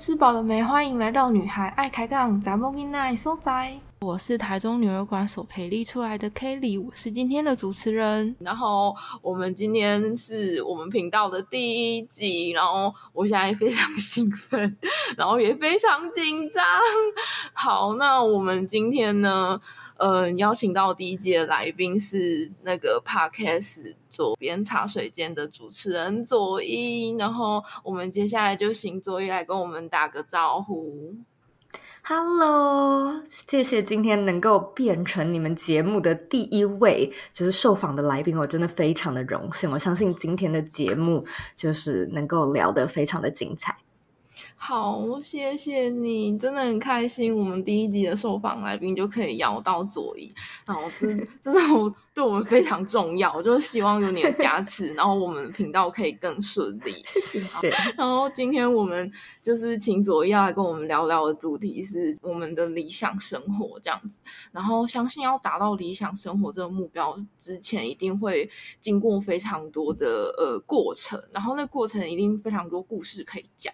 吃饱了没？欢迎来到女孩爱开杠，咱们今奈所在。我是台中女儿馆所培力出来的 Kelly，我是今天的主持人。然后我们今天是我们频道的第一集，然后我现在非常兴奋，然后也非常紧张。好，那我们今天呢？呃，邀请到第一季的来宾是那个 Podcast 左边茶水间的主持人左一，然后我们接下来就请左一来跟我们打个招呼。Hello，谢谢今天能够变成你们节目的第一位就是受访的来宾，我真的非常的荣幸。我相信今天的节目就是能够聊得非常的精彩。好，谢谢你，真的很开心。我们第一集的受访来宾就可以邀到左一，然后这这是我 对我们非常重要，就是希望有你的加持，然后我们频道可以更顺利。谢谢。然后今天我们就是请左一来跟我们聊聊的主题是我们的理想生活这样子。然后相信要达到理想生活这个目标之前，一定会经过非常多的呃过程，然后那过程一定非常多故事可以讲。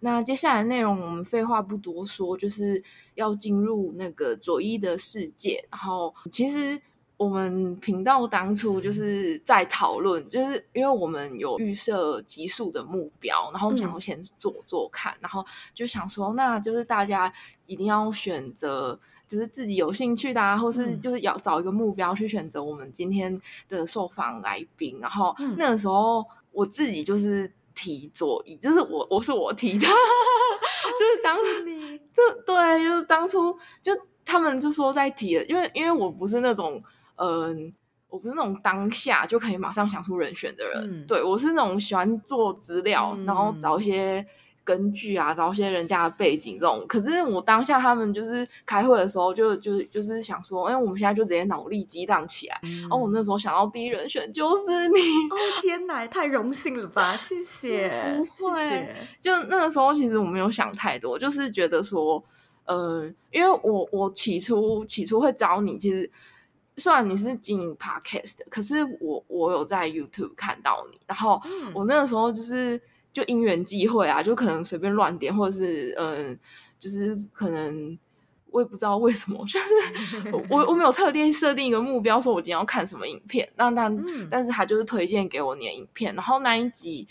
那接下来内容我们废话不多说，就是要进入那个佐伊的世界。然后其实我们频道当初就是在讨论，就是因为我们有预设集数的目标，然后想要先做做看，然后就想说，那就是大家一定要选择就是自己有兴趣的，啊，或是就是要找一个目标去选择我们今天的受访来宾。然后那个时候我自己就是。提座椅，就是我，我是我提的，就是当你，就对，就是当初就他们就说在提了，因为因为我不是那种，嗯，我不是那种当下就可以马上想出人选的人，对我是那种喜欢做资料，然后找一些。根据啊，找些人家的背景这种，可是我当下他们就是开会的时候，就就就是想说，哎，我们现在就直接脑力激荡起来。然后我那时候想到第一人选就是你，哦天哪，太荣幸了吧，谢谢。不会，就那个时候其实我没有想太多，就是觉得说，呃，因为我我起初起初会找你，其实虽然你是经营 podcast 的，可是我我有在 YouTube 看到你，然后我那个时候就是。就因缘际会啊，就可能随便乱点，或者是嗯，就是可能我也不知道为什么，就是 我我没有特定设定一个目标，说我今天要看什么影片。那但但是他就是推荐给我你的影片，然后那一集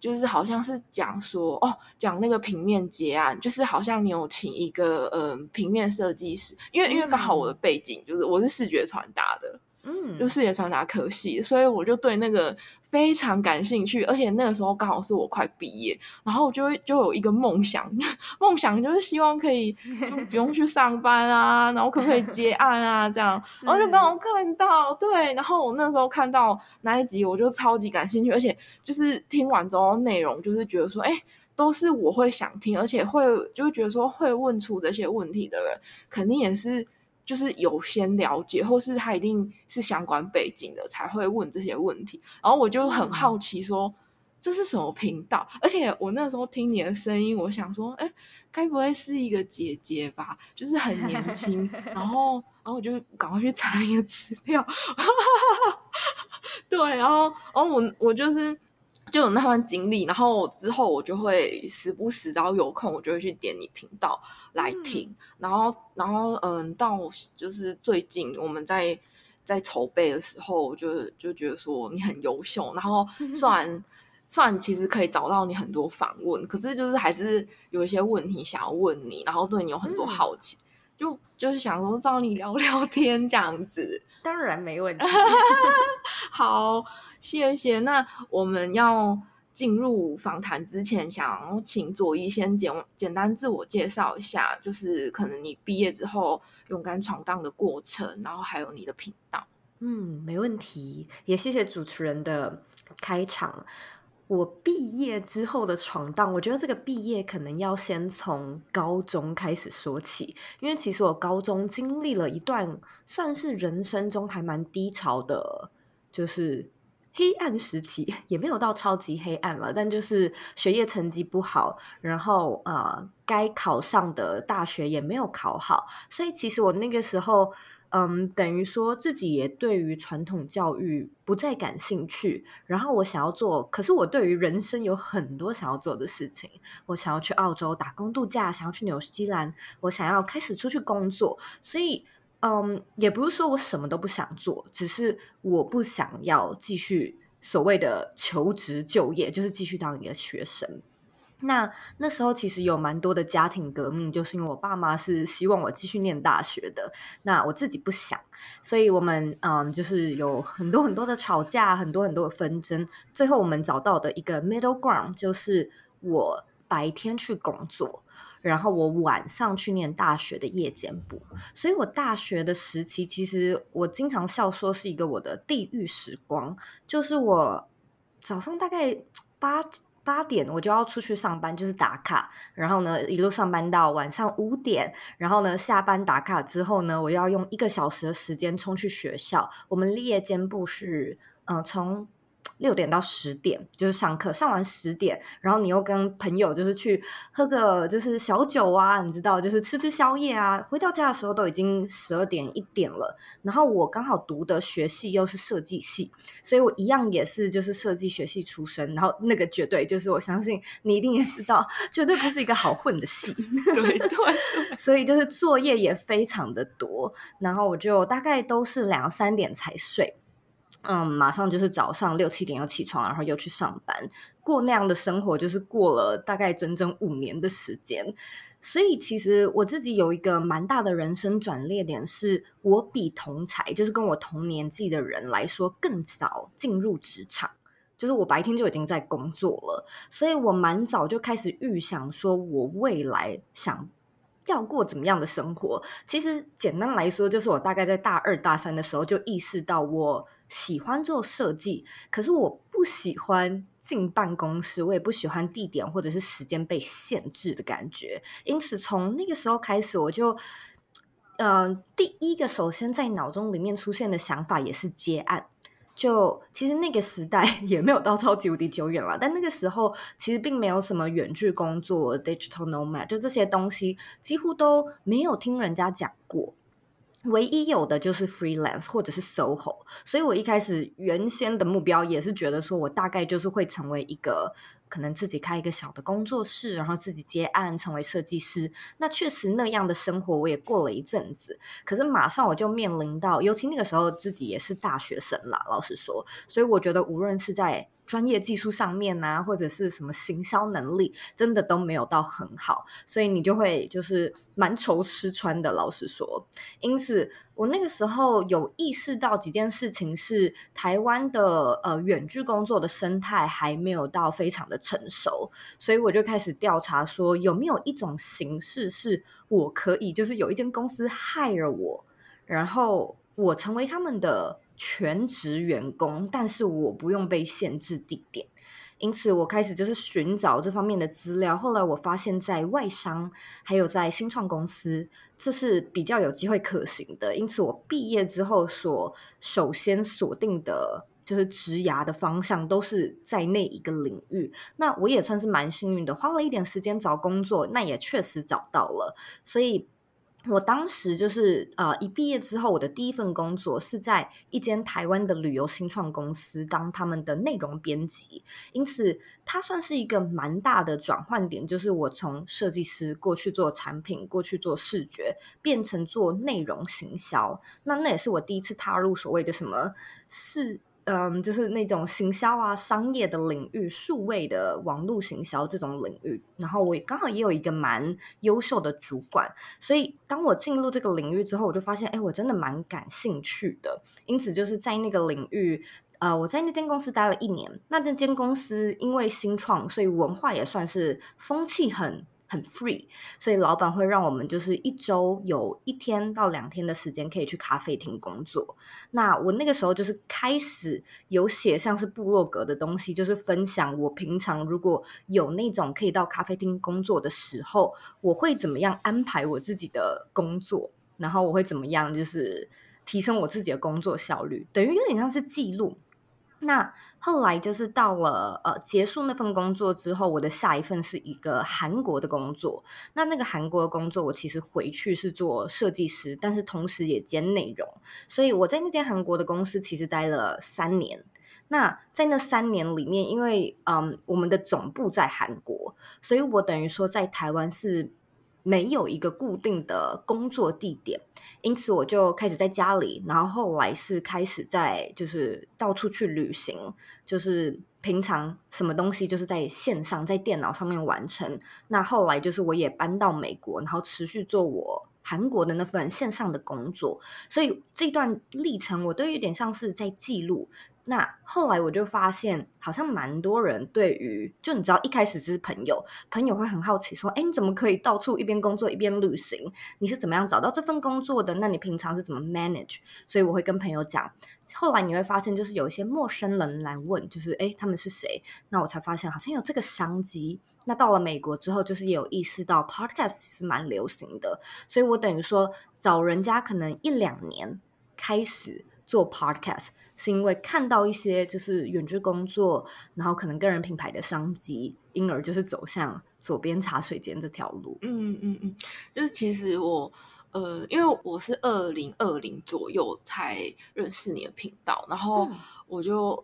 就是好像是讲说哦，讲那个平面结案，就是好像你有请一个嗯平面设计师，因为因为刚好我的背景就是我是视觉传达的。嗯，就视觉传达科系，所以我就对那个非常感兴趣，而且那个时候刚好是我快毕业，然后我就会就有一个梦想，梦想就是希望可以就不用去上班啊，然后可不可以接案啊这样，然后就刚好看到，对，然后我那时候看到那一集，我就超级感兴趣，而且就是听完之后内容就是觉得说，哎，都是我会想听，而且会就觉得说会问出这些问题的人，肯定也是。就是有先了解，或是他一定是相关背景的才会问这些问题。然后我就很好奇，说这是什么频道？而且我那时候听你的声音，我想说，哎，该不会是一个姐姐吧？就是很年轻。然后，然后我就赶快去查一个资料。对，然后，然后我我就是。就有那段经历，然后之后我就会时不时，然后有空，我就会去点你频道来听。然后，然后，嗯，到就是最近我们在在筹备的时候，我就就觉得说你很优秀。然后，虽然虽然其实可以找到你很多访问，可是就是还是有一些问题想要问你，然后对你有很多好奇，就就是想说找你聊聊天这样子。当然没问题。好。谢谢。那我们要进入访谈之前，想请左一先简简单自我介绍一下，就是可能你毕业之后勇敢闯荡的过程，然后还有你的频道。嗯，没问题。也谢谢主持人的开场。我毕业之后的闯荡，我觉得这个毕业可能要先从高中开始说起，因为其实我高中经历了一段算是人生中还蛮低潮的，就是。黑暗时期 也没有到超级黑暗了，但就是学业成绩不好，然后呃，该考上的大学也没有考好，所以其实我那个时候嗯，等于说自己也对于传统教育不再感兴趣。然后我想要做，可是我对于人生有很多想要做的事情。我想要去澳洲打工度假，想要去纽西兰，我想要开始出去工作。所以，嗯，也不是说我什么都不想做，只是我不想要继续所谓的求职就业，就是继续当一个学生。那那时候其实有蛮多的家庭革命，就是因为我爸妈是希望我继续念大学的，那我自己不想，所以我们嗯，就是有很多很多的吵架，很多很多的纷争，最后我们找到的一个 middle ground，就是我白天去工作，然后我晚上去念大学的夜间部，所以我大学的时期，其实我经常笑说是一个我的地狱时光，就是我早上大概八。八点我就要出去上班，就是打卡，然后呢一路上班到晚上五点，然后呢下班打卡之后呢，我要用一个小时的时间冲去学校。我们夜间部是，嗯，从。六点到十点就是上课，上完十点，然后你又跟朋友就是去喝个就是小酒啊，你知道，就是吃吃宵夜啊。回到家的时候都已经十二点一点了。然后我刚好读的学系又是设计系，所以我一样也是就是设计学系出身。然后那个绝对就是我相信你一定也知道，绝对不是一个好混的系。对 对，所以就是作业也非常的多。然后我就大概都是两三点才睡。嗯，马上就是早上六七点要起床，然后又去上班，过那样的生活，就是过了大概整整五年的时间。所以其实我自己有一个蛮大的人生转捩点，是我比同才，就是跟我同年纪的人来说更早进入职场，就是我白天就已经在工作了，所以我蛮早就开始预想说我未来想。要过怎么样的生活？其实简单来说，就是我大概在大二大三的时候就意识到，我喜欢做设计，可是我不喜欢进办公室，我也不喜欢地点或者是时间被限制的感觉。因此，从那个时候开始，我就，嗯，第一个首先在脑中里面出现的想法也是接案。就其实那个时代 也没有到超级无敌久远了，但那个时候其实并没有什么远距工作、digital nomad，就这些东西几乎都没有听人家讲过。唯一有的就是 freelance 或者是 soho，所以我一开始原先的目标也是觉得说我大概就是会成为一个。可能自己开一个小的工作室，然后自己接案，成为设计师。那确实那样的生活我也过了一阵子，可是马上我就面临到，尤其那个时候自己也是大学生啦，老实说，所以我觉得无论是在。专业技术上面啊，或者是什么行销能力，真的都没有到很好，所以你就会就是蛮愁吃穿的。老实说，因此我那个时候有意识到几件事情，是台湾的呃远距工作的生态还没有到非常的成熟，所以我就开始调查说有没有一种形式是我可以，就是有一间公司 hire 我，然后我成为他们的。全职员工，但是我不用被限制地点，因此我开始就是寻找这方面的资料。后来我发现，在外商还有在新创公司，这是比较有机会可行的。因此，我毕业之后所首先锁定的就是职涯的方向，都是在那一个领域。那我也算是蛮幸运的，花了一点时间找工作，那也确实找到了。所以。我当时就是呃，一毕业之后，我的第一份工作是在一间台湾的旅游新创公司当他们的内容编辑，因此它算是一个蛮大的转换点，就是我从设计师过去做产品，过去做视觉，变成做内容行销。那那也是我第一次踏入所谓的什么是。嗯，就是那种行销啊、商业的领域、数位的网络行销这种领域，然后我刚好也有一个蛮优秀的主管，所以当我进入这个领域之后，我就发现，哎，我真的蛮感兴趣的。因此，就是在那个领域，呃，我在那间公司待了一年。那这间公司因为新创，所以文化也算是风气很。很 free，所以老板会让我们就是一周有一天到两天的时间可以去咖啡厅工作。那我那个时候就是开始有写像是部落格的东西，就是分享我平常如果有那种可以到咖啡厅工作的时候，我会怎么样安排我自己的工作，然后我会怎么样就是提升我自己的工作效率，等于有点像是记录。那后来就是到了呃结束那份工作之后，我的下一份是一个韩国的工作。那那个韩国的工作，我其实回去是做设计师，但是同时也兼内容。所以我在那间韩国的公司其实待了三年。那在那三年里面，因为嗯我们的总部在韩国，所以我等于说在台湾是。没有一个固定的工作地点，因此我就开始在家里，然后后来是开始在就是到处去旅行，就是平常什么东西就是在线上在电脑上面完成。那后来就是我也搬到美国，然后持续做我韩国的那份线上的工作，所以这段历程我都有点像是在记录。那后来我就发现，好像蛮多人对于，就你知道，一开始只是朋友，朋友会很好奇说，哎，你怎么可以到处一边工作一边旅行？你是怎么样找到这份工作的？那你平常是怎么 manage？所以我会跟朋友讲。后来你会发现，就是有一些陌生人来问，就是哎，他们是谁？那我才发现好像有这个商机。那到了美国之后，就是也有意识到 podcast 是蛮流行的，所以我等于说找人家可能一两年开始。做 podcast 是因为看到一些就是远距工作，然后可能个人品牌的商机，因而就是走向左边茶水间这条路。嗯嗯嗯，就是其实我呃，因为我是二零二零左右才认识你的频道，然后我就。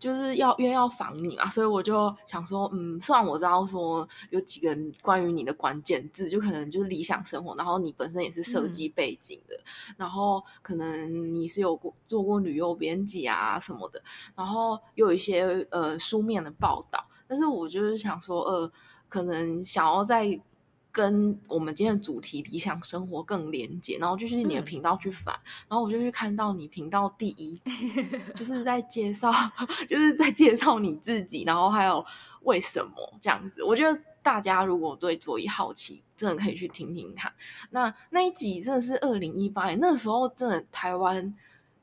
就是要因为要防你嘛，所以我就想说，嗯，虽然我知道说有几个关于你的关键字，就可能就是理想生活，然后你本身也是设计背景的，然后可能你是有过做过旅游编辑啊什么的，然后又有一些呃书面的报道，但是我就是想说，呃，可能想要在。跟我们今天的主题理想生活更连接，然后就是你的频道去翻，然后我就去看到你频道第一集，就是在介绍，就是在介绍你自己，然后还有为什么这样子。我觉得大家如果对左一好奇，真的可以去听听看。那那一集真的是二零一八年，那个时候真的台湾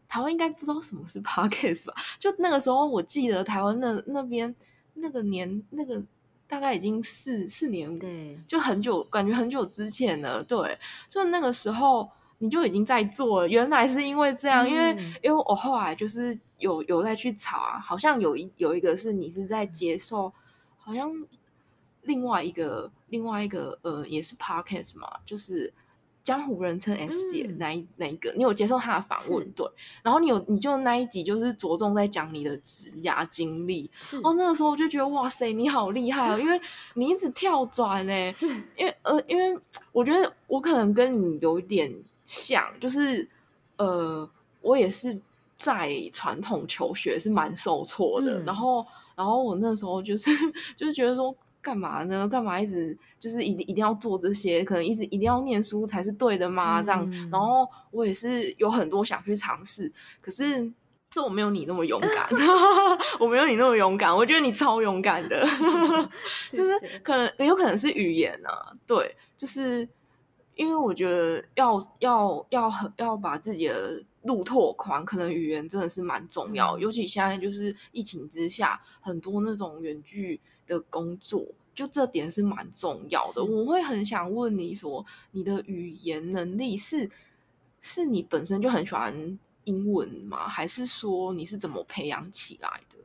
台湾应该不知道什么是 podcast 吧？就那个时候，我记得台湾那那边那个年那个。大概已经四四年，对，就很久，感觉很久之前了。对，就那个时候你就已经在做了，原来是因为这样，因为因为我后来就是有有在去查，好像有一有一个是你是在接受，好像另外一个另外一个呃也是 podcast 嘛，就是。江湖人称 S 姐那一那一个，你有接受她的访问？对，然后你有你就那一集就是着重在讲你的职涯经历。哦，那个时候我就觉得哇塞，你好厉害哦，因为 你一直跳转呢。是，因为呃，因为我觉得我可能跟你有一点像，就是呃，我也是在传统求学是蛮受挫的，然后然后我那时候就是 就是觉得说。干嘛呢？干嘛一直就是一定一定要做这些？可能一直一定要念书才是对的吗？这样，然后我也是有很多想去尝试，可是这我没有你那么勇敢，我没有你那么勇敢。我觉得你超勇敢的，就是可能有可能是语言啊，对，就是因为我觉得要要要要把自己的路拓宽，可能语言真的是蛮重要，尤其现在就是疫情之下，很多那种远距。的工作，就这点是蛮重要的。我会很想问你说，你的语言能力是是你本身就很喜欢英文吗？还是说你是怎么培养起来的？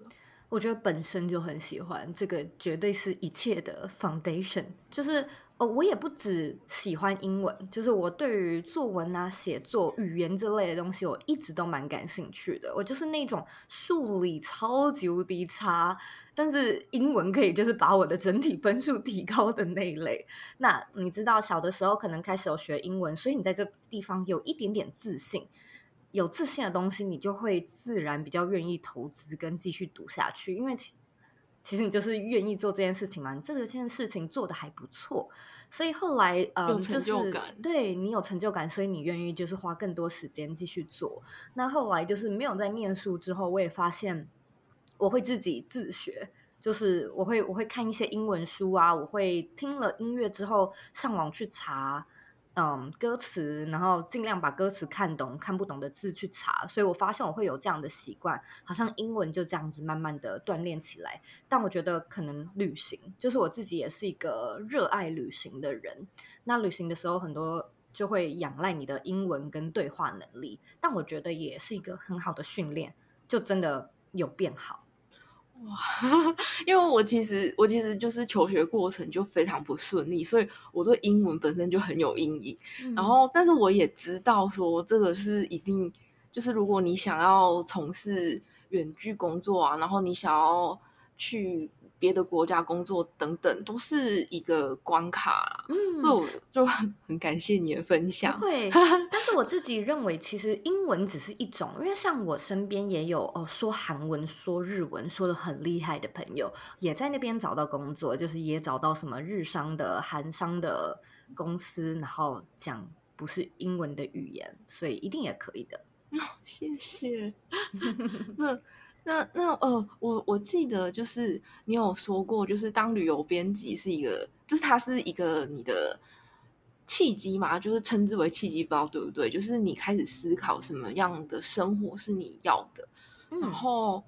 我觉得本身就很喜欢，这个绝对是一切的 foundation，就是。我也不只喜欢英文，就是我对于作文啊、写作、语言这类的东西，我一直都蛮感兴趣的。我就是那种数理超级无敌差，但是英文可以就是把我的整体分数提高的那一类。那你知道，小的时候可能开始有学英文，所以你在这地方有一点点自信，有自信的东西，你就会自然比较愿意投资跟继续读下去，因为。其实你就是愿意做这件事情嘛？你这个件事情做的还不错，所以后来呃，就是对你有成就感，所以你愿意就是花更多时间继续做。那后来就是没有在念书之后，我也发现我会自己自学，就是我会我会看一些英文书啊，我会听了音乐之后上网去查。嗯，歌词，然后尽量把歌词看懂，看不懂的字去查。所以我发现我会有这样的习惯，好像英文就这样子慢慢的锻炼起来。但我觉得可能旅行，就是我自己也是一个热爱旅行的人。那旅行的时候，很多就会仰赖你的英文跟对话能力。但我觉得也是一个很好的训练，就真的有变好？哇，因为我其实我其实就是求学过程就非常不顺利，所以我对英文本身就很有阴影。然后，但是我也知道说这个是一定，就是如果你想要从事远距工作啊，然后你想要去。别的国家工作等等都是一个关卡，嗯，所以我就很感谢你的分享。会，但是我自己认为，其实英文只是一种，因为像我身边也有哦，说韩文、说日文说的很厉害的朋友，也在那边找到工作，就是也找到什么日商的、韩商的公司，然后讲不是英文的语言，所以一定也可以的。谢谢。那那呃，我我记得就是你有说过，就是当旅游编辑是一个，就是它是一个你的契机嘛，就是称之为契机，不知道对不对？就是你开始思考什么样的生活是你要的，然后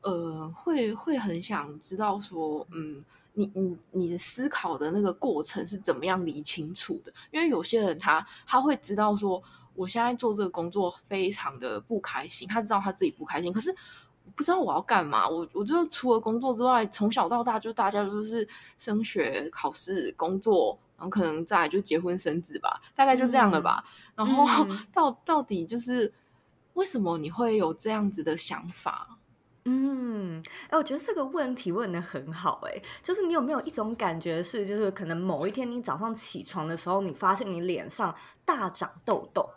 呃，会会很想知道说，嗯，你你你的思考的那个过程是怎么样理清楚的？因为有些人他他会知道说，我现在做这个工作非常的不开心，他知道他自己不开心，可是。不知道我要干嘛，我我就除了工作之外，从小到大就大家都是升学、考试、工作，然后可能再就结婚生子吧，大概就这样了吧。然后 到到底就是为什么你会有这样子的想法？嗯，哎，我觉得这个问题问的很好，哎，就是你有没有一种感觉是，就是可能某一天你早上起床的时候，你发现你脸上大长痘痘，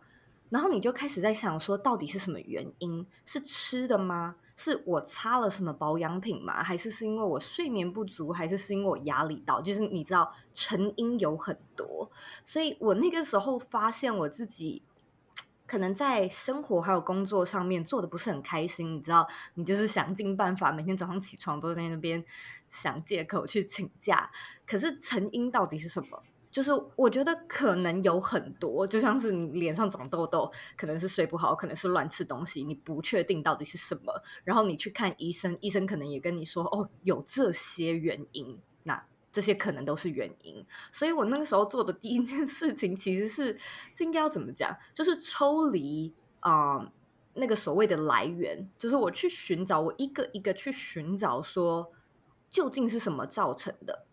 然后你就开始在想说，到底是什么原因？是吃的吗？是我擦了什么保养品吗？还是是因为我睡眠不足？还是是因为我压力大？就是你知道成因有很多，所以我那个时候发现我自己可能在生活还有工作上面做的不是很开心。你知道，你就是想尽办法，每天早上起床都在那边想借口去请假。可是成因到底是什么？就是我觉得可能有很多，就像是你脸上长痘痘，可能是睡不好，可能是乱吃东西，你不确定到底是什么。然后你去看医生，医生可能也跟你说，哦，有这些原因，那这些可能都是原因。所以我那个时候做的第一件事情，其实是这应该要怎么讲，就是抽离啊那个所谓的来源，就是我去寻找，我一个一个去寻找，说究竟是什么造成的。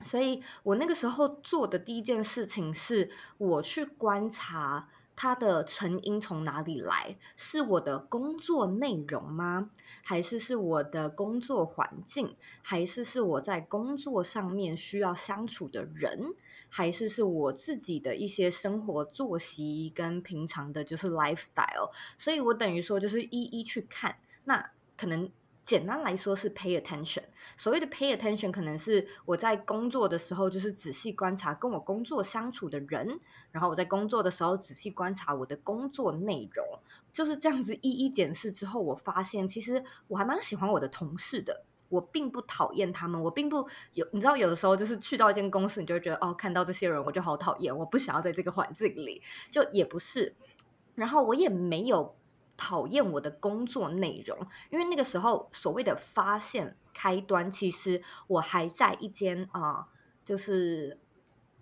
所以我那个时候做的第一件事情是，我去观察它的成因从哪里来，是我的工作内容吗？还是是我的工作环境？还是是我在工作上面需要相处的人？还是是我自己的一些生活作息跟平常的就是 lifestyle？所以我等于说就是一一去看，那可能。简单来说是 pay attention。所谓的 pay attention，可能是我在工作的时候，就是仔细观察跟我工作相处的人，然后我在工作的时候仔细观察我的工作内容，就是这样子一一检视之后，我发现其实我还蛮喜欢我的同事的，我并不讨厌他们，我并不有，你知道，有的时候就是去到一间公司，你就会觉得哦，看到这些人我就好讨厌，我不想要在这个环境里，就也不是，然后我也没有。讨厌我的工作内容，因为那个时候所谓的发现开端，其实我还在一间啊，就是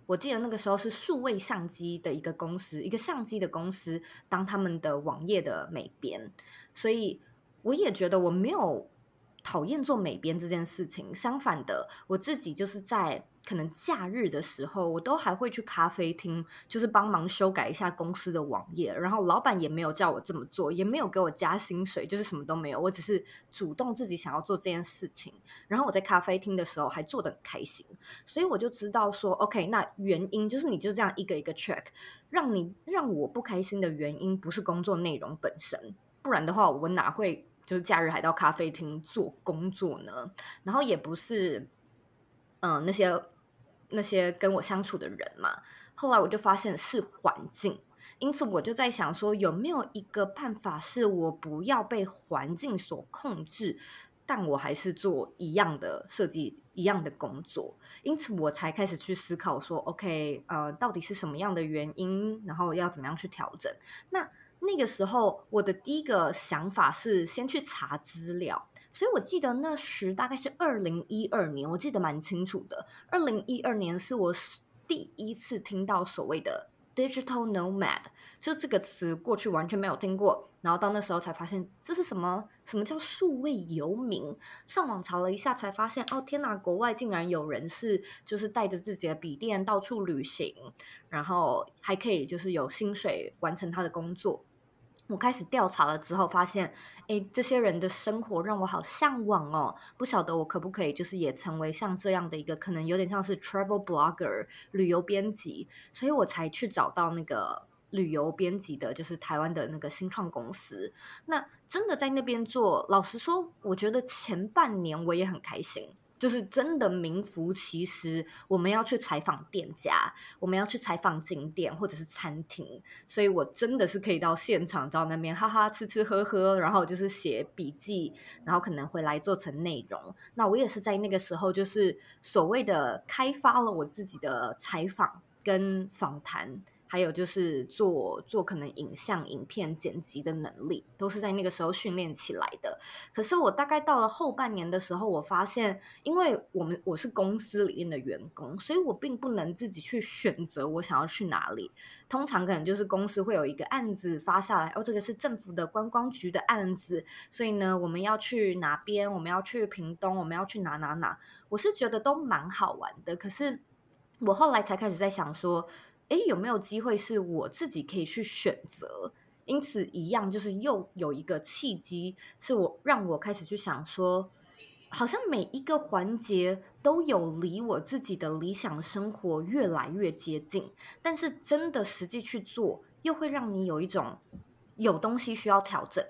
我记得那个时候是数位相机的一个公司，一个相机的公司当他们的网页的美编，所以我也觉得我没有讨厌做美编这件事情，相反的，我自己就是在。可能假日的时候，我都还会去咖啡厅，就是帮忙修改一下公司的网页。然后老板也没有叫我这么做，也没有给我加薪水，就是什么都没有。我只是主动自己想要做这件事情。然后我在咖啡厅的时候还做的很开心，所以我就知道说，OK，那原因就是你就这样一个一个 check，让你让我不开心的原因不是工作内容本身，不然的话我哪会就是假日还到咖啡厅做工作呢？然后也不是，嗯，那些。那些跟我相处的人嘛，后来我就发现是环境，因此我就在想说，有没有一个办法是我不要被环境所控制，但我还是做一样的设计、一样的工作，因此我才开始去思考说，OK，呃，到底是什么样的原因，然后要怎么样去调整？那那个时候，我的第一个想法是先去查资料。所以我记得那时大概是二零一二年，我记得蛮清楚的。二零一二年是我第一次听到所谓的 digital nomad，就这个词过去完全没有听过，然后到那时候才发现这是什么？什么叫数位游民？上网查了一下，才发现哦天哪，国外竟然有人是就是带着自己的笔电到处旅行，然后还可以就是有薪水完成他的工作。我开始调查了之后，发现，哎，这些人的生活让我好向往哦。不晓得我可不可以，就是也成为像这样的一个，可能有点像是 travel blogger 旅游编辑，所以我才去找到那个旅游编辑的，就是台湾的那个新创公司。那真的在那边做，老实说，我觉得前半年我也很开心。就是真的名副其实，我们要去采访店家，我们要去采访景点或者是餐厅，所以我真的是可以到现场到那边哈哈吃吃喝喝，然后就是写笔记，然后可能回来做成内容。那我也是在那个时候，就是所谓的开发了我自己的采访跟访谈。还有就是做做可能影像、影片剪辑的能力，都是在那个时候训练起来的。可是我大概到了后半年的时候，我发现，因为我们我是公司里面的员工，所以我并不能自己去选择我想要去哪里。通常可能就是公司会有一个案子发下来，哦，这个是政府的观光局的案子，所以呢，我们要去哪边？我们要去屏东，我们要去哪哪哪？我是觉得都蛮好玩的。可是我后来才开始在想说。哎，有没有机会是我自己可以去选择？因此，一样就是又有一个契机，是我让我开始去想说，好像每一个环节都有离我自己的理想生活越来越接近，但是真的实际去做，又会让你有一种有东西需要调整，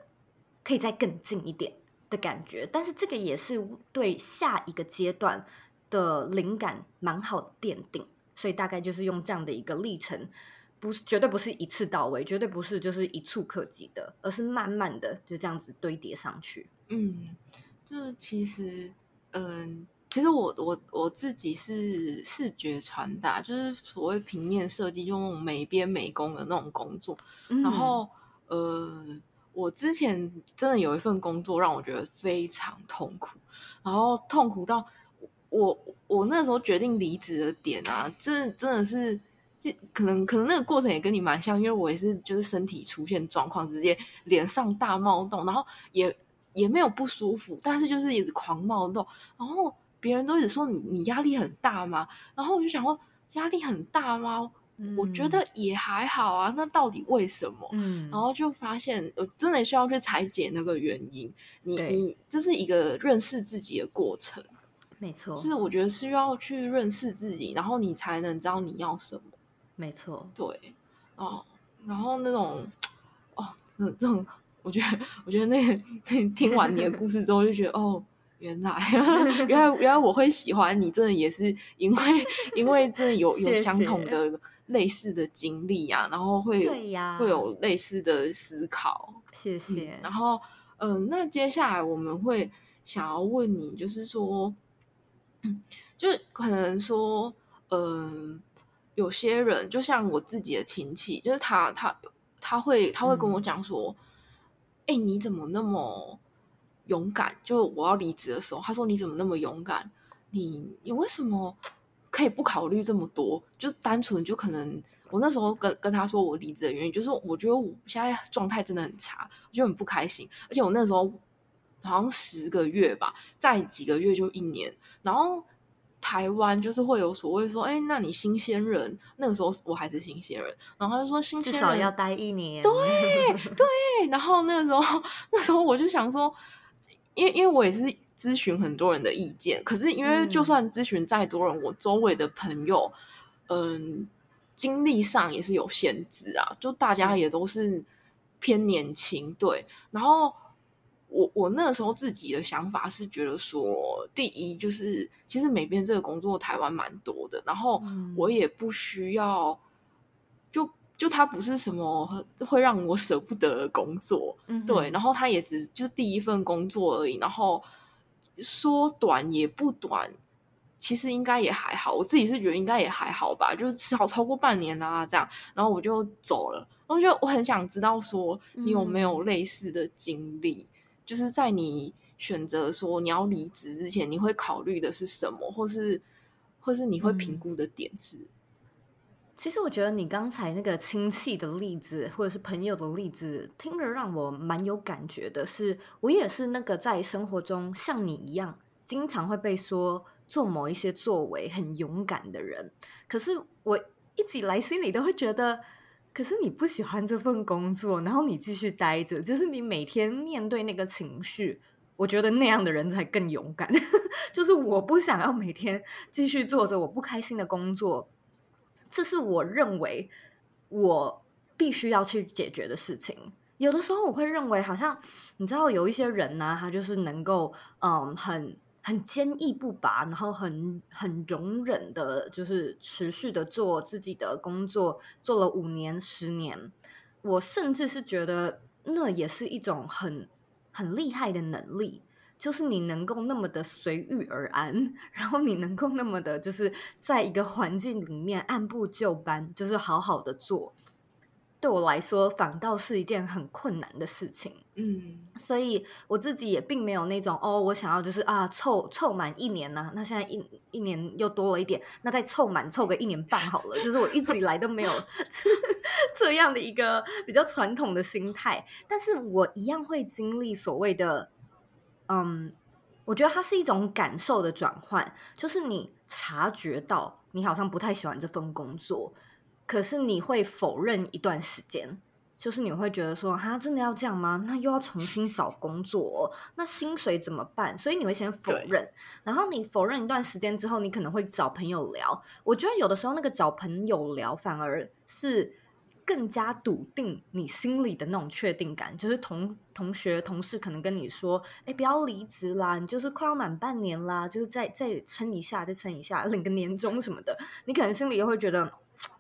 可以再更近一点的感觉。但是这个也是对下一个阶段的灵感蛮好的奠定。所以大概就是用这样的一个历程，不是绝对不是一次到位，绝对不是就是一触可及的，而是慢慢的就这样子堆叠上去。嗯，就是其实，嗯，其实我我我自己是视觉传达，就是所谓平面设计，就那种美编美工的那种工作。然后，呃，我之前真的有一份工作让我觉得非常痛苦，然后痛苦到。我我那时候决定离职的点啊，这真的是，这可能可能那个过程也跟你蛮像，因为我也是就是身体出现状况，直接脸上大冒痘，然后也也没有不舒服，但是就是一直狂冒痘，然后别人都一直说你你压力很大吗？然后我就想说压力很大吗？我觉得也还好啊，那到底为什么？嗯，然后就发现我，真的需要去拆解那个原因，你你这是一个认识自己的过程。没错，是我觉得是要去认识自己，然后你才能知道你要什么。没错，对，哦，然后那种，哦，这这种，我觉得，我觉得那个听完你的故事之后，就觉得，哦，原来，原来，原来我会喜欢你，真的也是因为，因为真的有有相同的类似的经历啊，然后会会有类似的思考。谢谢。然后，嗯，那接下来我们会想要问你，就是说。就可能说，嗯，有些人就像我自己的亲戚，就是他他他会他会跟我讲说，哎，你怎么那么勇敢？就我要离职的时候，他说你怎么那么勇敢？你你为什么可以不考虑这么多？就单纯就可能我那时候跟跟他说我离职的原因，就是我觉得我现在状态真的很差，我就很不开心，而且我那时候。好像十个月吧，再几个月就一年。然后台湾就是会有所谓说，哎，那你新鲜人那个时候我还是新鲜人，然后他就说新鲜至少要待一年。对对，然后那个时候 那时候我就想说，因为因为我也是咨询很多人的意见，可是因为就算咨询再多人，我周围的朋友，嗯，经历上也是有限制啊，就大家也都是偏年轻，对，然后。我我那个时候自己的想法是觉得说，第一就是其实美编这个工作台湾蛮多的，然后我也不需要，就就它不是什么会让我舍不得的工作，对，然后它也只就第一份工作而已，然后说短也不短，其实应该也还好，我自己是觉得应该也还好吧，就是至少超过半年啦这样，然后我就走了，然后就我很想知道说你有没有类似的经历。就是在你选择说你要离职之前，你会考虑的是什么，或是或是你会评估的点是？其实我觉得你刚才那个亲戚的例子，或者是朋友的例子，听着让我蛮有感觉的。是我也是那个在生活中像你一样，经常会被说做某一些作为很勇敢的人。可是我一直以来心里都会觉得，可是你不喜欢这份工作，然后你继续待着，就是你每天面对那个情绪，我觉得那样的人才更勇敢。就是我不想要每天继续做着我不开心的工作。这是我认为我必须要去解决的事情。有的时候我会认为，好像你知道，有一些人呢，他就是能够嗯，很很坚毅不拔，然后很很容忍的，就是持续的做自己的工作，做了五年、十年。我甚至是觉得，那也是一种很很厉害的能力。就是你能够那么的随遇而安，然后你能够那么的，就是在一个环境里面按部就班，就是好好的做。对我来说，反倒是一件很困难的事情。嗯，所以我自己也并没有那种哦，我想要就是啊，凑凑满一年呢。那现在一一年又多了一点，那再凑满凑个一年半好了。就是我一直以来都没有 这样的一个比较传统的心态，但是我一样会经历所谓的。嗯，我觉得它是一种感受的转换，就是你察觉到你好像不太喜欢这份工作，可是你会否认一段时间，就是你会觉得说，哈，真的要这样吗？那又要重新找工作，那薪水怎么办？所以你会先否认，然后你否认一段时间之后，你可能会找朋友聊。我觉得有的时候那个找朋友聊，反而是。更加笃定你心里的那种确定感，就是同同学同事可能跟你说：“哎，不要离职啦，你就是快要满半年啦，就是再再撑一下，再撑一下，领个年终什么的。”你可能心里又会觉得：“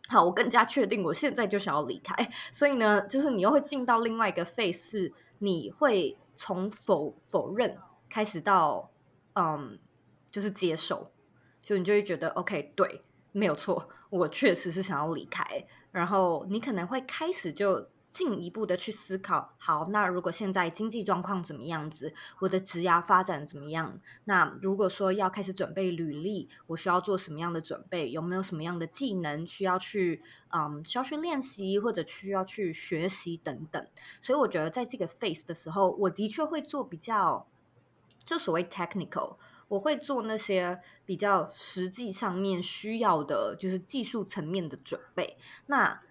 好，我更加确定，我现在就想要离开。”所以呢，就是你又会进到另外一个 phase，是你会从否否认开始到嗯，就是接受，就你就会觉得 OK，对，没有错，我确实是想要离开。然后你可能会开始就进一步的去思考，好，那如果现在经济状况怎么样子，我的职涯发展怎么样？那如果说要开始准备履历，我需要做什么样的准备？有没有什么样的技能需要去嗯需要去练习或者需要去学习等等？所以我觉得在这个 phase 的时候，我的确会做比较就所谓 technical。我会做那些比较实际上面需要的，就是技术层面的准备。那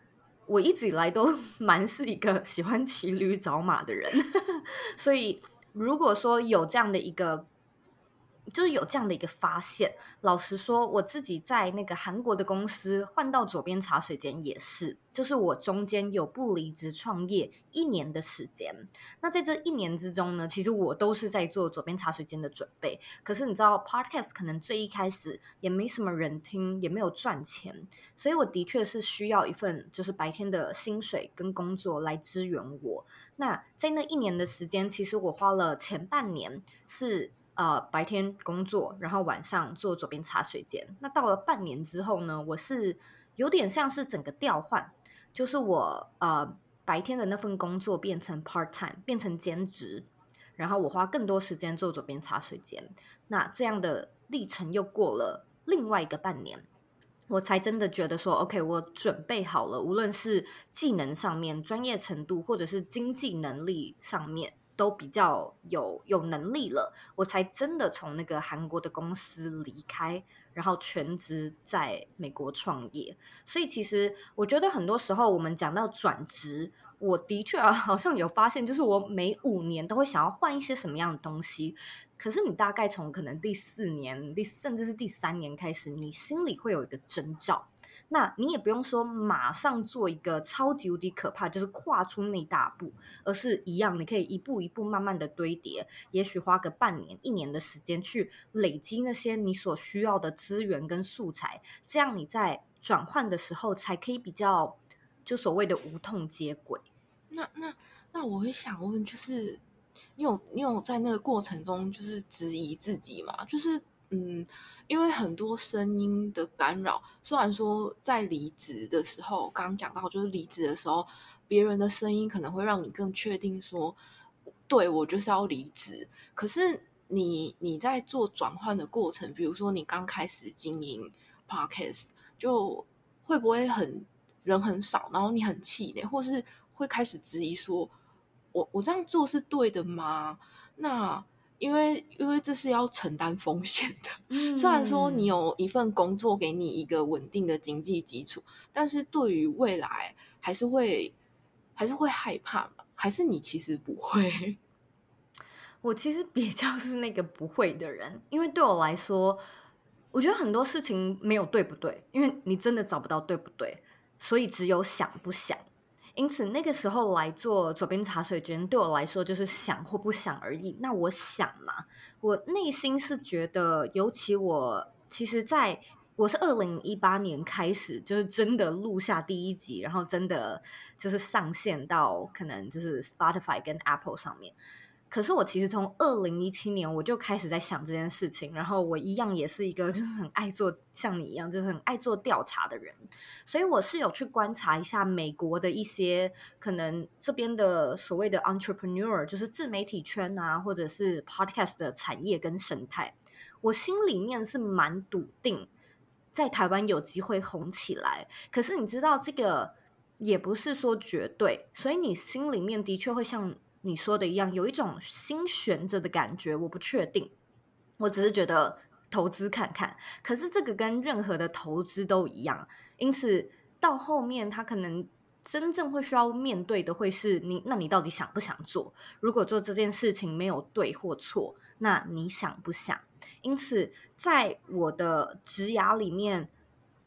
我一直以来都 蛮是一个喜欢骑驴找马的人，所以如果说有这样的一个。就是有这样的一个发现。老实说，我自己在那个韩国的公司换到左边茶水间也是，就是我中间有不离职创业一年的时间。那在这一年之中呢，其实我都是在做左边茶水间的准备。可是你知道，Podcast 可能最一开始也没什么人听，也没有赚钱，所以我的确是需要一份就是白天的薪水跟工作来支援我。那在那一年的时间，其实我花了前半年是。呃，白天工作，然后晚上做左边茶水间。那到了半年之后呢，我是有点像是整个调换，就是我呃白天的那份工作变成 part time，变成兼职，然后我花更多时间做左边茶水间。那这样的历程又过了另外一个半年，我才真的觉得说，OK，我准备好了，无论是技能上面、专业程度，或者是经济能力上面。都比较有有能力了，我才真的从那个韩国的公司离开，然后全职在美国创业。所以其实我觉得很多时候我们讲到转职，我的确啊好像有发现，就是我每五年都会想要换一些什么样的东西。可是你大概从可能第四年、第甚至是第三年开始，你心里会有一个征兆。那你也不用说马上做一个超级无敌可怕，就是跨出那大步，而是一样，你可以一步一步慢慢的堆叠，也许花个半年、一年的时间去累积那些你所需要的资源跟素材，这样你在转换的时候才可以比较就所谓的无痛接轨。那那那我会想问，就是你有你有在那个过程中就是质疑自己吗？就是嗯。因为很多声音的干扰，虽然说在离职的时候，刚刚讲到，就是离职的时候，别人的声音可能会让你更确定说，对我就是要离职。可是你你在做转换的过程，比如说你刚开始经营 podcast，就会不会很人很少，然后你很气馁，或是会开始质疑说，我我这样做是对的吗？那因为因为这是要承担风险的，虽然说你有一份工作给你一个稳定的经济基础，但是对于未来还是会还是会害怕嘛？还是你其实不会？我其实比较是那个不会的人，因为对我来说，我觉得很多事情没有对不对，因为你真的找不到对不对，所以只有想不想。因此那个时候来做左边茶水间，对我来说就是想或不想而已。那我想嘛，我内心是觉得，尤其我其实在我是二零一八年开始，就是真的录下第一集，然后真的就是上线到可能就是 Spotify 跟 Apple 上面。可是我其实从二零一七年我就开始在想这件事情，然后我一样也是一个 就是很爱做像你一样就是很爱做调查的人，所以我是有去观察一下美国的一些可能这边的所谓的 entrepreneur，就是自媒体圈啊，或者是 podcast 的产业跟生态，我心里面是蛮笃定在台湾有机会红起来。可是你知道这个也不是说绝对，所以你心里面的确会像。你说的一样，有一种心悬着的感觉，我不确定。我只是觉得投资看看，可是这个跟任何的投资都一样，因此到后面他可能真正会需要面对的会是你，那你到底想不想做？如果做这件事情没有对或错，那你想不想？因此，在我的职涯里面。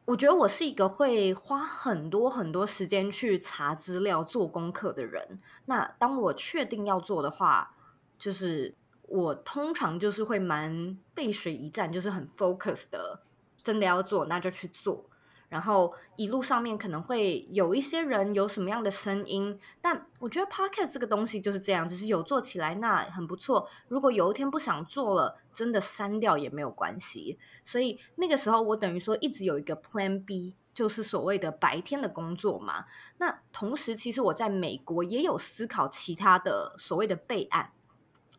我觉得我是一个会花很多很多时间去查资料、做功课的人。那当我确定要做的话，就是我通常就是会蛮背水一战，就是很 focus 的，真的要做那就去做。然后一路上面可能会有一些人有什么样的声音，但我觉得 podcast 这个东西就是这样，就是有做起来那很不错。如果有一天不想做了，真的删掉也没有关系。所以那个时候我等于说一直有一个 Plan B，就是所谓的白天的工作嘛。那同时其实我在美国也有思考其他的所谓的备案，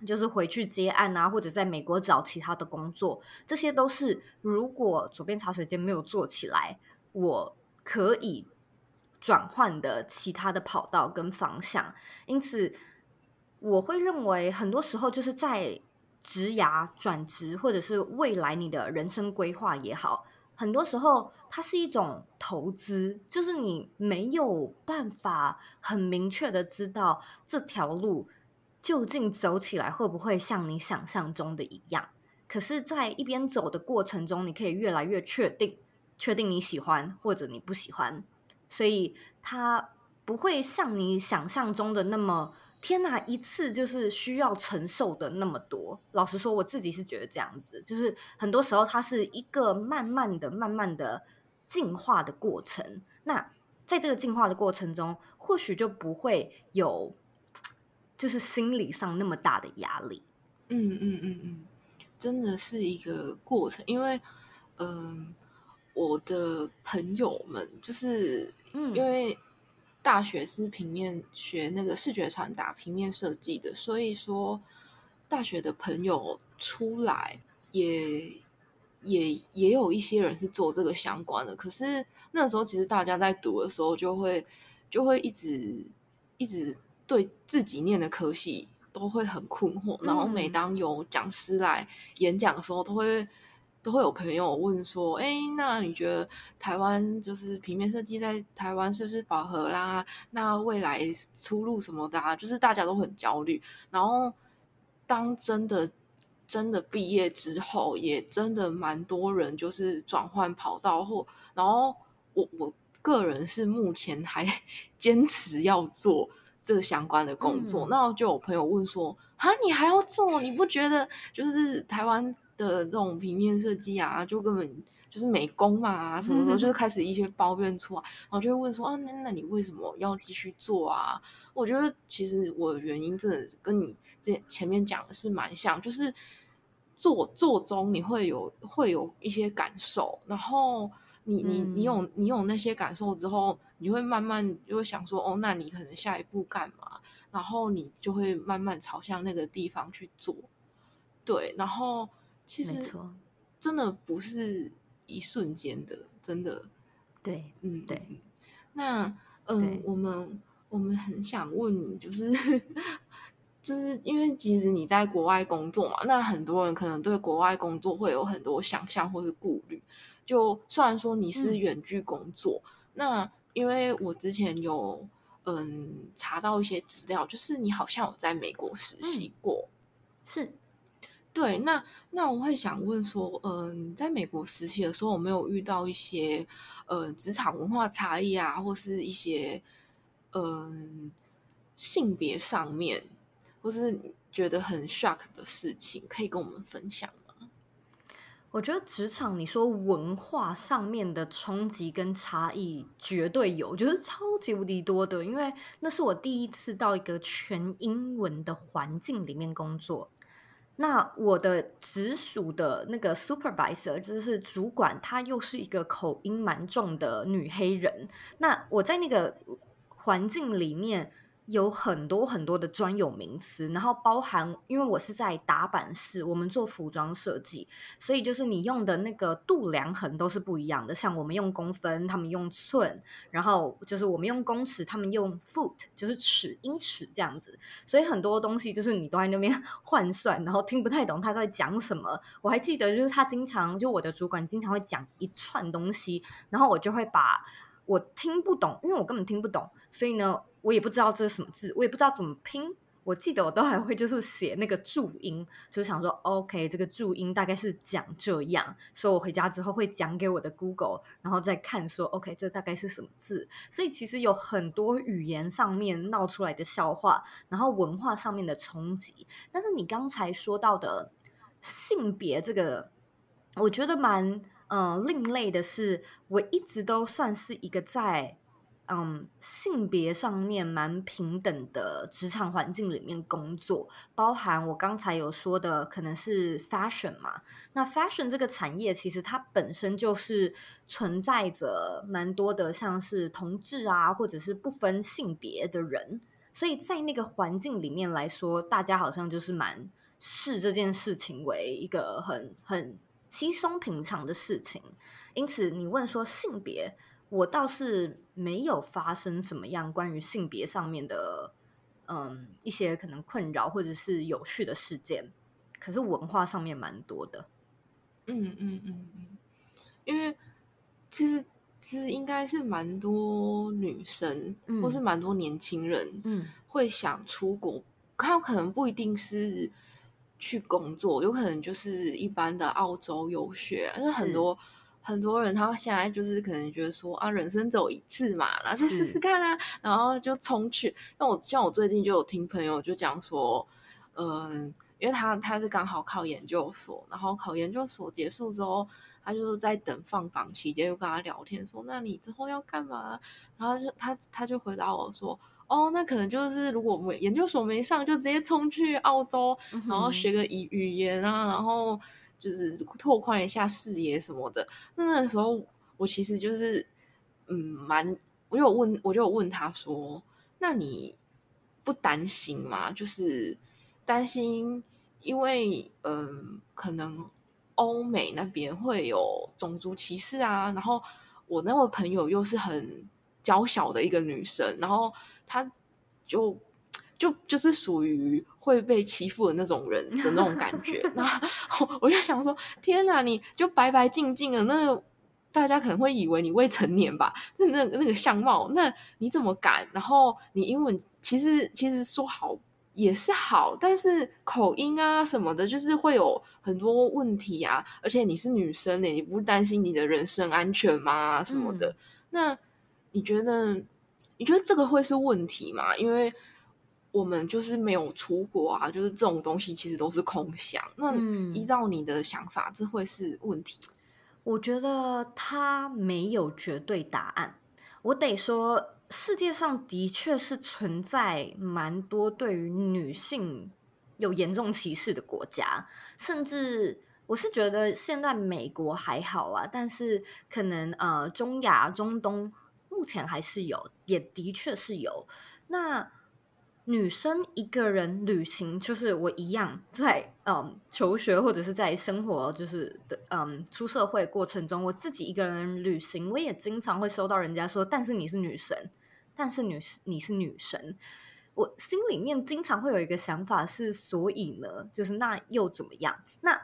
就是回去接案啊，或者在美国找其他的工作，这些都是如果左边茶水间没有做起来。我可以转换的其他的跑道跟方向，因此我会认为很多时候就是在职涯转职，或者是未来你的人生规划也好，很多时候它是一种投资，就是你没有办法很明确的知道这条路究竟走起来会不会像你想象中的一样，可是，在一边走的过程中，你可以越来越确定。确定你喜欢或者你不喜欢，所以它不会像你想象中的那么天哪，一次就是需要承受的那么多。老实说，我自己是觉得这样子，就是很多时候它是一个慢慢的、慢慢的进化的过程。那在这个进化的过程中，或许就不会有就是心理上那么大的压力。嗯嗯嗯嗯，真的是一个过程，因为嗯。我的朋友们就是，因为大学是平面学那个视觉传达、平面设计的，所以说大学的朋友出来也也也有一些人是做这个相关的。可是那时候其实大家在读的时候，就会就会一直一直对自己念的科系都会很困惑，然后每当有讲师来演讲的时候，都会。都会有朋友问说：“哎，那你觉得台湾就是平面设计在台湾是不是饱和啦？那未来出路什么的，啊，就是大家都很焦虑。然后当真的真的毕业之后，也真的蛮多人就是转换跑道或……然后我我个人是目前还 坚持要做这相关的工作。那就有朋友问说：啊，你还要做？你不觉得就是台湾？”的这种平面设计啊，就根本就是美工嘛，什么时候就是开始一些抱怨出来，然后就会问说啊，那那你为什么要继续做啊？我觉得其实我的原因真的跟你这前面讲的是蛮像，就是做做中你会有会有一些感受，然后你你你有你有那些感受之后，你会慢慢就会想说哦，那你可能下一步干嘛？然后你就会慢慢朝向那个地方去做，对，然后。其实真的不是一瞬间的，真的对，嗯，对嗯。那嗯对，我们我们很想问你，就是 就是因为其实你在国外工作嘛，那很多人可能对国外工作会有很多想象或是顾虑。就虽然说你是嗯远距工作，那因为我之前有嗯查到一些资料，就是你好像有在美国实习嗯，过。是。对，那那我会想问说，嗯、在美国实习的时候，有没有遇到一些呃职场文化差异啊，或是一些嗯、性别上面，或是觉得很 shock 的事情，可以跟我们分享吗？我觉得职场，你说文化上面的冲击跟差异绝对有，我觉得超级无敌多的。因为那是我第一次到一个全英文的环境里面工作。那我的直属的那个 supervisor，就是主管，她又是一个口音蛮重的女黑人。那我在那个环境里面有很多很多的专有名词，然后包含，因为我是在打板室，我们做服装设计，所以就是你用的那个度量衡都是不一样的。像我们用公分，他们用寸，然后就是我们用公尺，他们用 foot，就是尺、英尺这样子。所以很多东西就是你都在那边 换算，然后听不太懂他在讲什么。我还记得，就是他经常就我的主管经常会讲一串东西，然后我就会把我听不懂，因为我根本听不懂，所以呢，我也不知道这是什么字，我也不知道怎么拼。我记得我都还会就是写那个注音，就想说，OK，这个注音大概是讲这样，所以我回家之后会讲给我的 Google，然后再看说，OK，这大概是什么字。所以其实有很多语言上面闹出来的笑话，然后文化上面的冲击。但是你刚才说到的性别这个，我觉得蛮呃另类的是，我一直都算是一个在嗯性别上面蛮平等的职场环境里面工作，包含我刚才有说的可能是 fashion 嘛，那 fashion 这个产业其实它本身就是存在着蛮多的像是同志啊，或者是不分性别的人，所以在那个环境里面来说，大家好像就是蛮视这件事情为一个很很稀松平常的事情。因此，你问说性别，我倒是没有发生什么样关于性别上面的嗯一些可能困扰或者是有趣的事件，可是文化上面蛮多的。嗯嗯嗯嗯，因为其实其实应该是蛮多女生，嗯或是蛮多年轻人，嗯会想出国，他可能不一定是去工作，有可能就是一般的澳洲游学，因为很多很多人他现在就是可能觉得说啊，人生只有一次嘛，然后就试试看啊，然后就冲去。那我像我最近就有听朋友就讲说，嗯、因为他他是刚好考研究所，然后考研究所结束之后，他就是在等放榜期间，就跟他聊天说，那你之后要干嘛？然后他就他他就回答我说。哦，那可能就是如果我们研究所没上，就直接冲去澳洲，嗯然后哼学个语语言啊，然后就是拓宽一下视野什么的。那那个时候我其实就是嗯蛮，我就有问，我就有问他说，那你不担心吗？就是担心，因为嗯，可能欧美那边会有种族歧视啊，然后我那位朋友又是很娇小的一个女生，然后她就就就是属于会被欺负的那种人的那种感觉。然后我就想说，天哪，你就白白净净的那个。大家可能会以为你未成年吧，那那那个相貌，那你怎么敢？然后你英文其实其实说好也是好，但是口音啊什么的，就是会有很多问题啊。而且你是女生呢、你不担心你的人身安全吗？什么的？嗯那你觉得你觉得这个会是问题吗？因为我们就是没有出国啊，就是这种东西其实都是空想。那嗯依照你的想法，这会是问题？我觉得它没有绝对答案。我得说，世界上的确是存在蛮多对于女性有严重歧视的国家，甚至我是觉得现在美国还好啊，但是可能呃中亚、中东目前还是有，也的确是有。那女生一个人旅行，就是我一样在嗯求学或者是在生活，就是的嗯出社会过程中，我自己一个人旅行，我也经常会收到人家说，但是你是女神，但是女你是女神，我心里面经常会有一个想法是，所以呢，就是那又怎么样？那。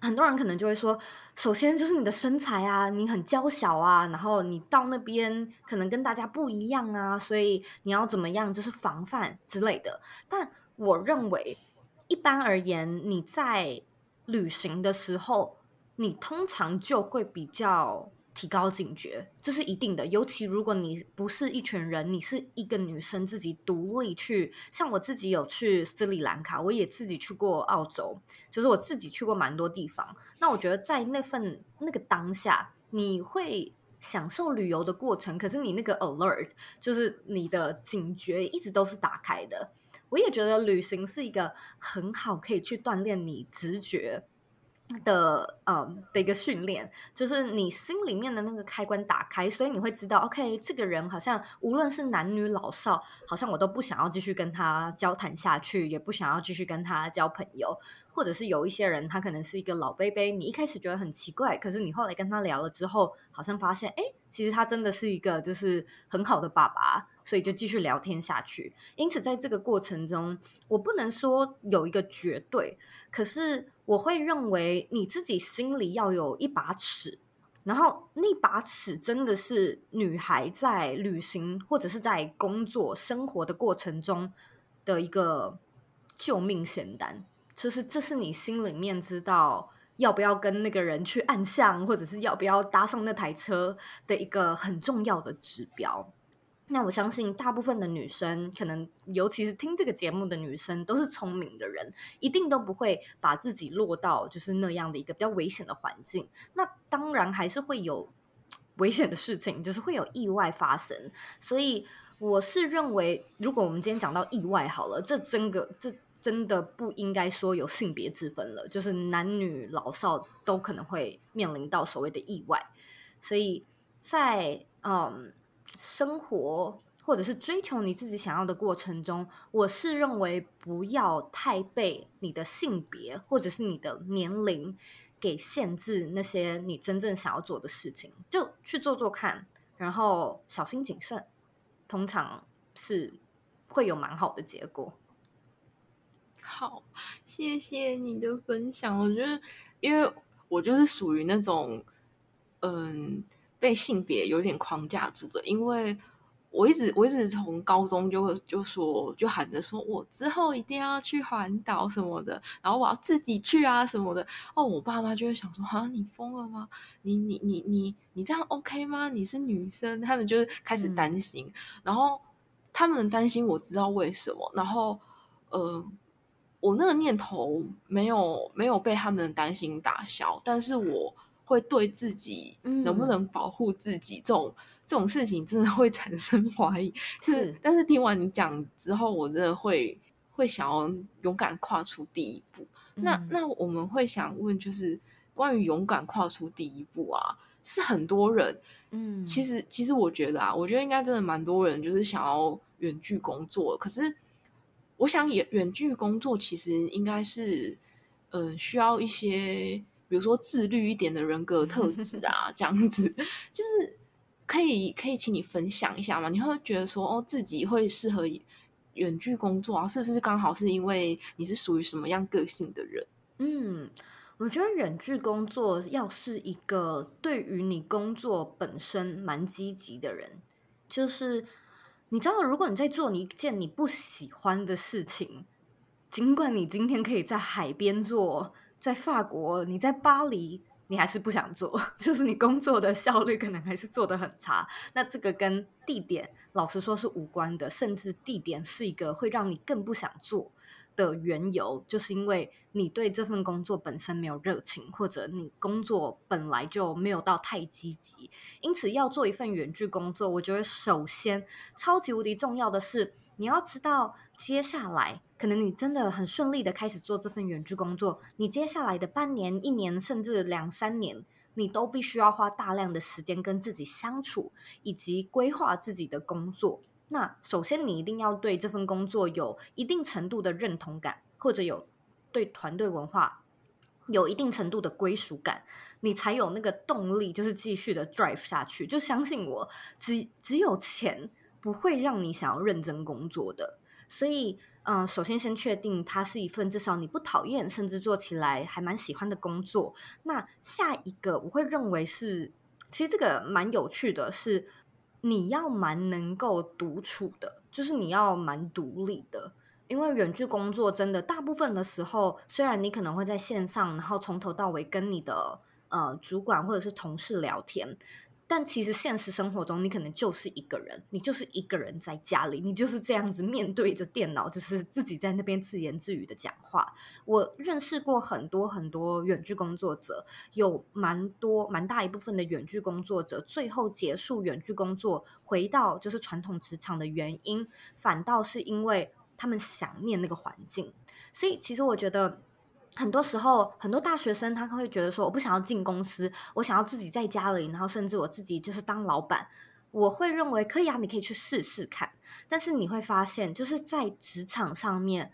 很多人可能就会说，首先就是你的身材啊，你很娇小啊，然后你到那边可能跟大家不一样啊，所以你要怎么样，就是防范之类的。但我认为，一般而言，你在旅行的时候，你通常就会比较。提高警觉，这是一定的。尤其如果你不是一群人，你是一个女生自己独立去，像我自己有去斯里兰卡，我也自己去过澳洲，就是我自己去过蛮多地方。那我觉得在那份那个当下，你会享受旅游的过程，可是你那个 alert，就是你的警觉一直都是打开的。我也觉得旅行是一个很好可以去锻炼你直觉。的嗯的一个训练，就是你心里面的那个开关打开，所以你会知道，OK，这个人好像无论是男女老少，好像我都不想要继续跟他交谈下去，也不想要继续跟他交朋友，或者是有一些人，他可能是一个老 baby，你一开始觉得很奇怪，可是你后来跟他聊了之后，好像发现，哎，其实他真的是一个就是很好的爸爸，所以就继续聊天下去。因此，在这个过程中，我不能说有一个绝对，可是。我会认为你自己心里要有一把尺，然后那把尺真的是女孩在旅行或者是在工作生活的过程中的一个救命仙丹，就是这是你心里面知道要不要跟那个人去暗巷，或者是要不要搭上那台车的一个很重要的指标。那我相信，大部分的女生，可能尤其是听这个节目的女生，都是聪明的人，一定都不会把自己落到就是那样的一个比较危险的环境。那当然还是会有危险的事情，就是会有意外发生。所以我是认为，如果我们今天讲到意外好了，这真个这真的不应该说有性别之分了，就是男女老少都可能会面临到所谓的意外。所以在嗯。生活或者是追求你自己想要的过程中，我是认为不要太被你的性别或者是你的年龄给限制。那些你真正想要做的事情，就去做做看，然后小心谨慎，通常是会有蛮好的结果。好，谢谢你的分享。我觉得，因为我就是属于那种，嗯。被性别有点框架住的，因为我一直我一直从高中就就说就喊着说我之后一定要去环岛什么的，然后我要自己去啊什么的。哦，我爸妈就会想说啊，你疯了吗？你你你你你这样 OK 吗？你是女生，他们就是开始担心。然后他们的担心，我知道为什么。然后呃，我那个念头没有没有被他们的担心打消，但是我。会对自己能不能保护自己这种这种事情，真的会产生怀疑。是，但是听完你讲之后，我真的会会想要勇敢跨出第一步。那那我们会想问，就是关于勇敢跨出第一步啊，是很多人，嗯，其实其实我觉得啊，我觉得应该真的蛮多人就是想要远距工作，可是我想远远距工作其实应该是，嗯，需要一些。比如说自律一点的人格特 质啊，这样子就是可以可以请你分享一下吗？你会觉得说哦，自己会适合远距工作啊？是不是刚好是因为你是属于什么样个性的人？嗯，我觉得远距工作要是一个对于你工作本身蛮积极的人，就是你知道，如果你在做一件你不喜欢的事情，尽管你今天可以在海边做。在法国，你在巴黎，你还是不想做，就是你工作的效率可能还是做得很差。那这个跟地点，老实说是无关的，甚至地点是一个会让你更不想做。的缘由，就是因为你对这份工作本身没有热情，或者你工作本来就没有到太积极，因此要做一份远距工作，我觉得首先超级无敌重要的是，你要知道接下来可能你真的很顺利的开始做这份远距工作，你接下来的半年、一年，甚至两三年，你都必须要花大量的时间跟自己相处，以及规划自己的工作。那首先你一定要对这份工作有一定程度的认同感，或者有对团队文化有一定程度的归属感，你才有那个动力，就是继续的 drive 下去。就相信我，只只有钱不会让你想要认真工作的。所以，嗯，首先先确定它是一份至少你不讨厌，甚至做起来还蛮喜欢的工作。那下一个我会认为是，其实这个蛮有趣的，是你要蛮能够独处的，就是你要蛮独立的。因为远距工作真的大部分的时候，虽然你可能会在线上，然后从头到尾跟你的呃主管或者是同事聊天。但其实现实生活中，你可能就是一个人，你就是一个人在家里，你就是这样子面对着电脑，就是自己在那边自言自语的讲话。我认识过很多很多远距工作者，有蛮多蛮大一部分的远距工作者，最后结束远距工作，回到就是传统职场的原因，反倒是因为他们想念那个环境。所以，其实我觉得。很多时候，很多大学生他会觉得说，我不想要进公司，我想要自己在家里，然后甚至我自己就是当老板。我会认为可以啊，你可以去试试看。但是你会发现，就是在职场上面，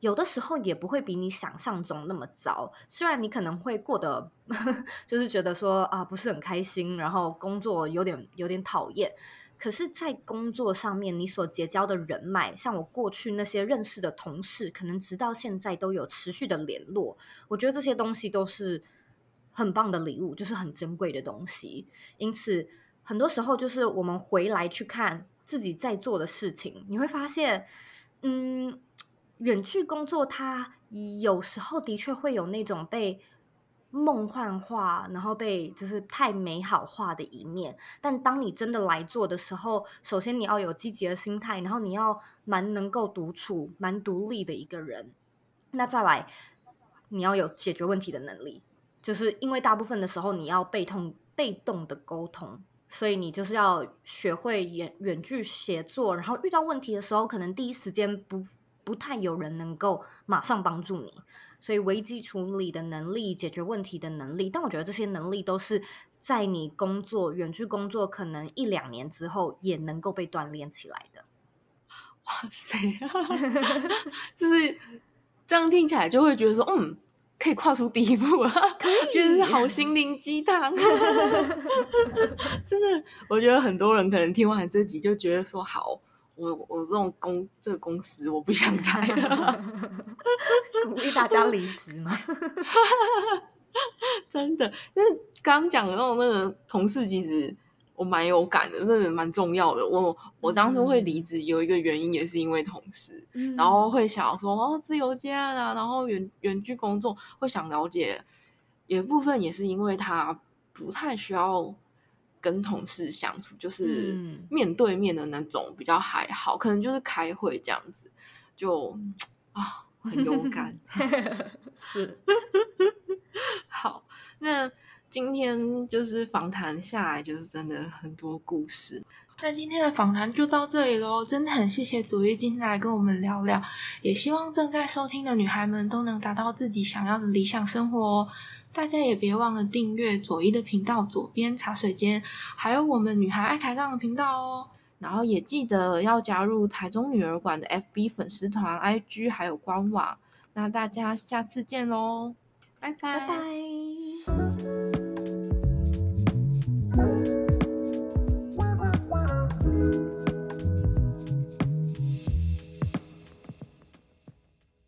有的时候也不会比你想象中那么糟。虽然你可能会过得，就是觉得说啊，不是很开心，然后工作有点有点讨厌。可是，在工作上面，你所结交的人脉，像我过去那些认识的同事，可能直到现在都有持续的联络。我觉得这些东西都是很棒的礼物，就是很珍贵的东西。因此，很多时候就是我们回来去看自己在做的事情，你会发现，嗯，远距工作它有时候的确会有那种被。梦幻化，然后被就是太美好化的一面。但当你真的来做的时候，首先你要有积极的心态，然后你要蛮能够独处、蛮独立的一个人。那再来，你要有解决问题的能力，就是因为大部分的时候你要被动、被动的沟通，所以你就是要学会远远距协作。然后遇到问题的时候，可能第一时间不不太有人能够马上帮助你。所以危机处理的能力、解决问题的能力，但我觉得这些能力都是在你工作远距工作可能一两年之后也能够被锻炼起来的。哇塞，就是这样听起来就会觉得说，嗯，可以跨出第一步了，觉得是好心灵鸡汤。真的，我觉得很多人可能听完这集就觉得说，好。我我这种公这个公司我不想待了，鼓励大家离职吗？真的，因为刚刚讲的那种那个同事，其实我蛮有感的，真的蛮重要的。我我当初会离职有一个原因，也是因为同事，然后会想要说哦，自由接案啊，然后远远距工作，会想了解，有一部分也是因为他不太需要。跟同事相处就是面对面的那种比较还好，可能就是开会这样子，就啊很勇敢。是好，那今天就是访谈下来，就是真的很多故事。那今天的访谈就到这里喽，真的很谢谢左玉今天来跟我们聊聊，也希望正在收听的女孩们都能达到自己想要的理想生活哦。大家也别忘了订阅左一的频道，左边茶水间，还有我们女孩爱抬杠的频道哦。然后也记得要加入台中女儿馆的 FB 粉丝团、IG 还有官网。那大家下次见喽，拜拜。